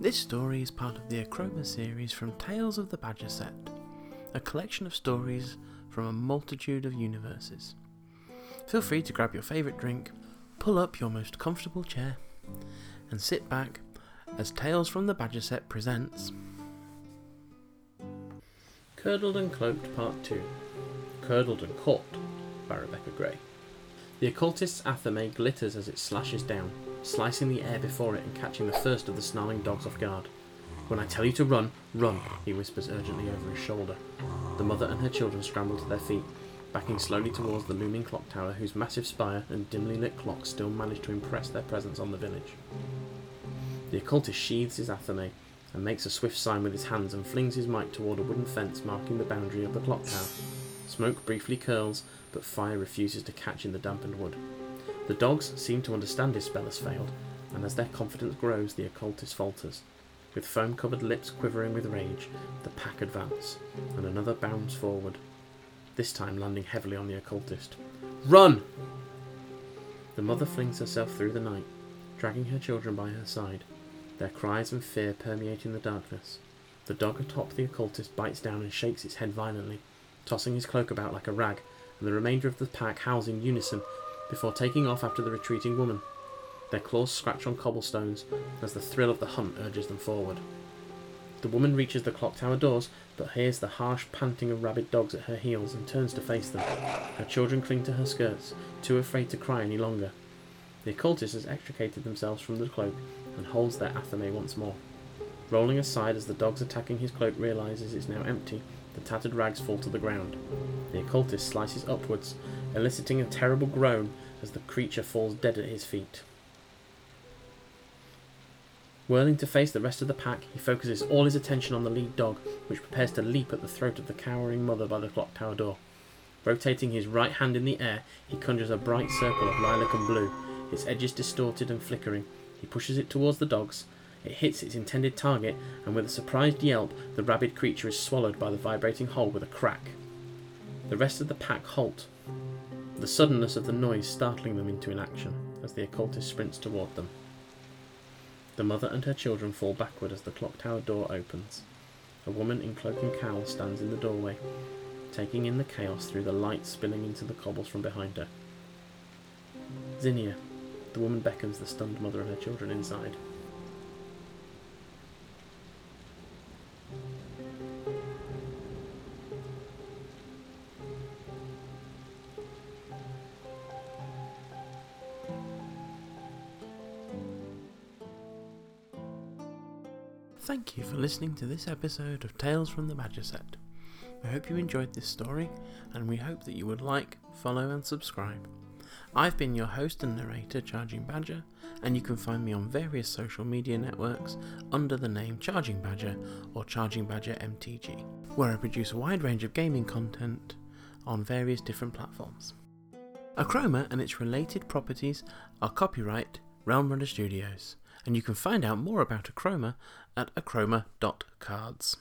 This story is part of the Achroma series from Tales of the Badger Set, a collection of stories from a multitude of universes. Feel free to grab your favourite drink, pull up your most comfortable chair, and sit back as Tales from the Badger Set presents Curdled and Cloaked Part 2 Curdled and Caught by Rebecca Gray. The occultist's athame glitters as it slashes down, slicing the air before it and catching the first of the snarling dogs off guard. When I tell you to run, run, he whispers urgently over his shoulder. The mother and her children scramble to their feet, backing slowly towards the looming clock tower whose massive spire and dimly lit clock still manage to impress their presence on the village. The occultist sheathes his athame and makes a swift sign with his hands and flings his might toward a wooden fence marking the boundary of the clock tower. Smoke briefly curls, but fire refuses to catch in the dampened wood. The dogs seem to understand his spell has failed, and as their confidence grows, the occultist falters. With foam covered lips quivering with rage, the pack advance, and another bounds forward, this time landing heavily on the occultist. Run! The mother flings herself through the night, dragging her children by her side, their cries and fear permeating the darkness. The dog atop the occultist bites down and shakes its head violently, tossing his cloak about like a rag, and the remainder of the pack howls in unison before taking off after the retreating woman. Their claws scratch on cobblestones as the thrill of the hunt urges them forward. The woman reaches the clock tower doors, but hears the harsh panting of rabid dogs at her heels and turns to face them. Her children cling to her skirts, too afraid to cry any longer. The occultist has extricated themselves from the cloak and holds their athame once more. Rolling aside as the dogs attacking his cloak realizes it's now empty, the tattered rags fall to the ground. The occultist slices upwards, eliciting a terrible groan as the creature falls dead at his feet. Whirling to face the rest of the pack, he focuses all his attention on the lead dog, which prepares to leap at the throat of the cowering mother by the clock tower door. Rotating his right hand in the air, he conjures a bright circle of lilac and blue, its edges distorted and flickering. He pushes it towards the dogs. It hits its intended target, and with a surprised yelp, the rabid creature is swallowed by the vibrating hole with a crack. The rest of the pack halt, the suddenness of the noise startling them into inaction as the occultist sprints toward them. The mother and her children fall backward as the clock tower door opens. A woman in cloak and cowl stands in the doorway, taking in the chaos through the light spilling into the cobbles from behind her. Zinnia, the woman beckons the stunned mother and her children inside. Thank you for listening to this episode of Tales from the Badger Set. I hope you enjoyed this story, and we hope that you would like, follow, and subscribe. I've been your host and narrator, Charging Badger, and you can find me on various social media networks under the name Charging Badger or Charging Badger MTG, where I produce a wide range of gaming content on various different platforms. Achroma and its related properties are copyright Realm Runner Studios, and you can find out more about Achroma at achroma.cards.